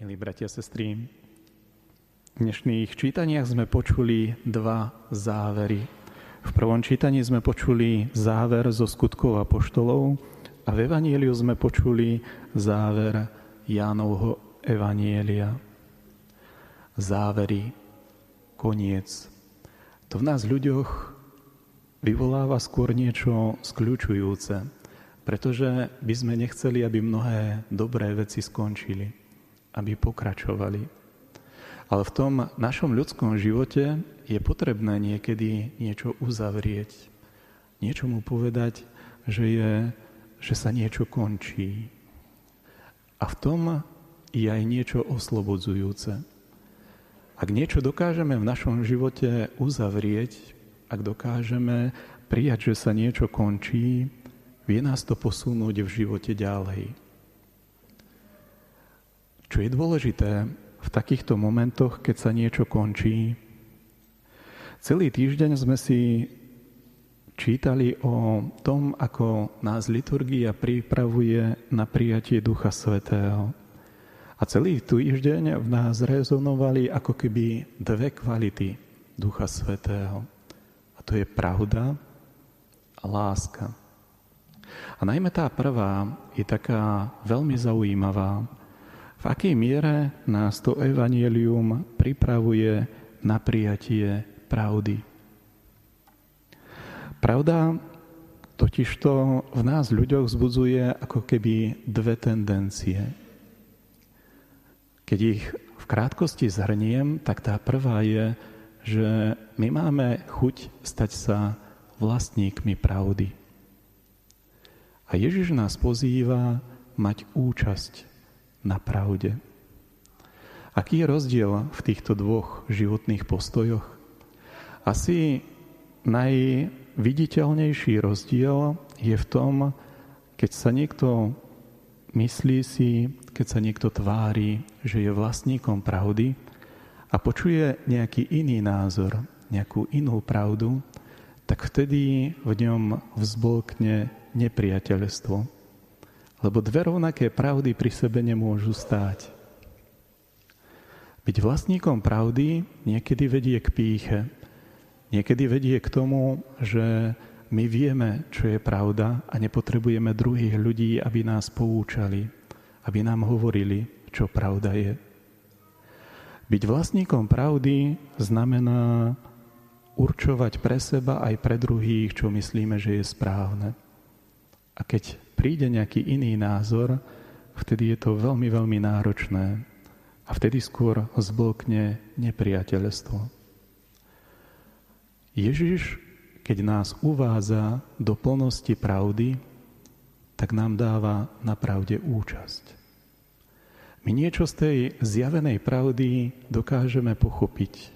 Milí bratia a sestry, v dnešných čítaniach sme počuli dva závery. V prvom čítaní sme počuli záver zo skutkov a poštolov a v Evanieliu sme počuli záver Jánovho Evanielia. Závery, koniec. To v nás ľuďoch vyvoláva skôr niečo skľúčujúce, pretože by sme nechceli, aby mnohé dobré veci skončili aby pokračovali. Ale v tom našom ľudskom živote je potrebné niekedy niečo uzavrieť. Niečo mu povedať, že, je, že sa niečo končí. A v tom je aj niečo oslobodzujúce. Ak niečo dokážeme v našom živote uzavrieť, ak dokážeme prijať, že sa niečo končí, vie nás to posunúť v živote ďalej. Čo je dôležité v takýchto momentoch, keď sa niečo končí? Celý týždeň sme si čítali o tom, ako nás liturgia pripravuje na prijatie Ducha Svetého. A celý týždeň v nás rezonovali ako keby dve kvality Ducha Svetého. A to je pravda a láska. A najmä tá prvá je taká veľmi zaujímavá, v akej miere nás to evanielium pripravuje na prijatie pravdy. Pravda totižto v nás ľuďoch vzbudzuje ako keby dve tendencie. Keď ich v krátkosti zhrniem, tak tá prvá je, že my máme chuť stať sa vlastníkmi pravdy. A Ježiš nás pozýva mať účasť na pravde. Aký je rozdiel v týchto dvoch životných postojoch? Asi najviditeľnejší rozdiel je v tom, keď sa niekto myslí si, keď sa niekto tvári, že je vlastníkom pravdy a počuje nejaký iný názor, nejakú inú pravdu, tak vtedy v ňom vzbolkne nepriateľstvo lebo dve rovnaké pravdy pri sebe nemôžu stáť. Byť vlastníkom pravdy niekedy vedie k píche. Niekedy vedie k tomu, že my vieme, čo je pravda a nepotrebujeme druhých ľudí, aby nás poučali, aby nám hovorili, čo pravda je. Byť vlastníkom pravdy znamená určovať pre seba aj pre druhých, čo myslíme, že je správne. Keď príde nejaký iný názor, vtedy je to veľmi, veľmi náročné a vtedy skôr zblokne nepriateľstvo. Ježiš, keď nás uvádza do plnosti pravdy, tak nám dáva na pravde účasť. My niečo z tej zjavenej pravdy dokážeme pochopiť,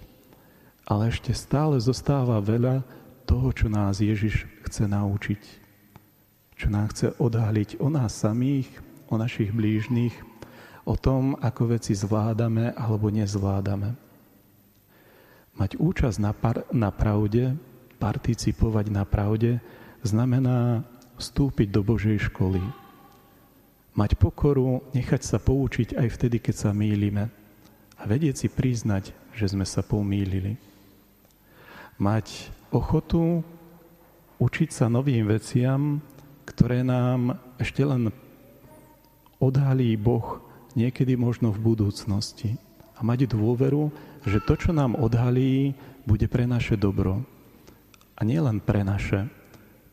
ale ešte stále zostáva veľa toho, čo nás Ježiš chce naučiť čo nám chce odhaliť o nás samých, o našich blížnych, o tom, ako veci zvládame alebo nezvládame. Mať účasť na, par- na pravde, participovať na pravde, znamená vstúpiť do Božej školy. Mať pokoru, nechať sa poučiť aj vtedy, keď sa mýlime. A vedieť si priznať, že sme sa pomýlili. Mať ochotu učiť sa novým veciam, ktoré nám ešte len odhalí Boh niekedy možno v budúcnosti. A mať dôveru, že to, čo nám odhalí, bude pre naše dobro. A nie len pre naše,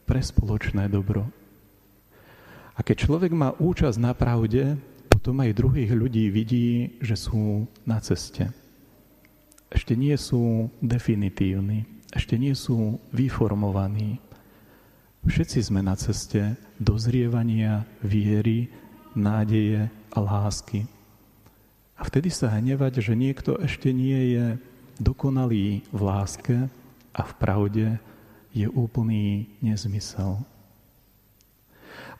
pre spoločné dobro. A keď človek má účasť na pravde, potom aj druhých ľudí vidí, že sú na ceste. Ešte nie sú definitívni, ešte nie sú vyformovaní, Všetci sme na ceste dozrievania viery, nádeje a lásky. A vtedy sa hnevať, že niekto ešte nie je dokonalý v láske a v pravde, je úplný nezmysel.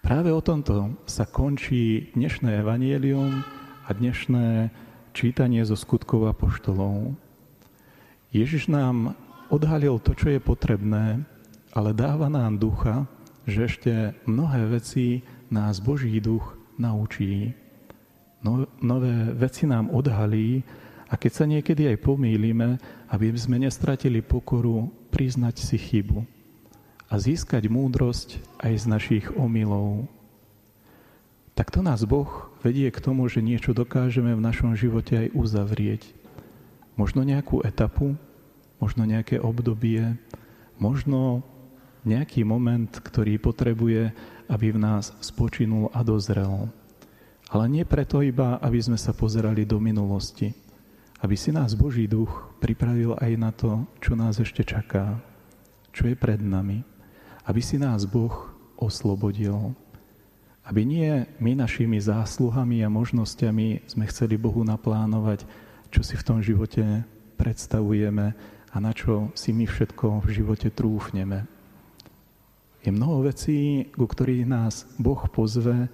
Práve o tomto sa končí dnešné evanielium a dnešné čítanie zo skutkov a poštolov. Ježiš nám odhalil to, čo je potrebné, ale dáva nám ducha, že ešte mnohé veci nás Boží duch naučí. no, nové veci nám odhalí a keď sa niekedy aj pomýlime, aby sme nestratili pokoru, priznať si chybu a získať múdrosť aj z našich omylov. Tak to nás Boh vedie k tomu, že niečo dokážeme v našom živote aj uzavrieť. Možno nejakú etapu, možno nejaké obdobie, možno nejaký moment, ktorý potrebuje, aby v nás spočinul a dozrel. Ale nie preto iba, aby sme sa pozerali do minulosti, aby si nás Boží duch pripravil aj na to, čo nás ešte čaká, čo je pred nami, aby si nás Boh oslobodil, aby nie my našimi zásluhami a možnosťami sme chceli Bohu naplánovať, čo si v tom živote predstavujeme a na čo si my všetko v živote trúfneme. Je mnoho vecí, ku ktorých nás Boh pozve,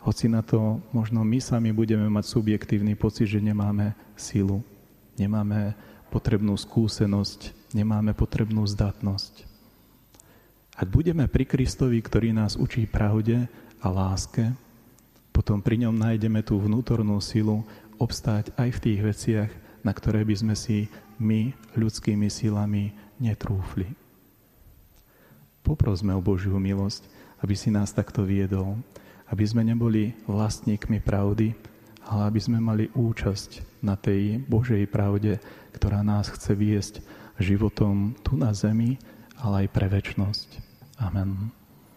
hoci na to možno my sami budeme mať subjektívny pocit, že nemáme silu, nemáme potrebnú skúsenosť, nemáme potrebnú zdatnosť. Ak budeme pri Kristovi, ktorý nás učí pravde a láske, potom pri ňom nájdeme tú vnútornú silu obstáť aj v tých veciach, na ktoré by sme si my ľudskými silami netrúfli. Poprosme o Božiu milosť, aby si nás takto viedol, aby sme neboli vlastníkmi pravdy, ale aby sme mali účasť na tej Božej pravde, ktorá nás chce viesť životom tu na zemi, ale aj pre väčnosť. Amen.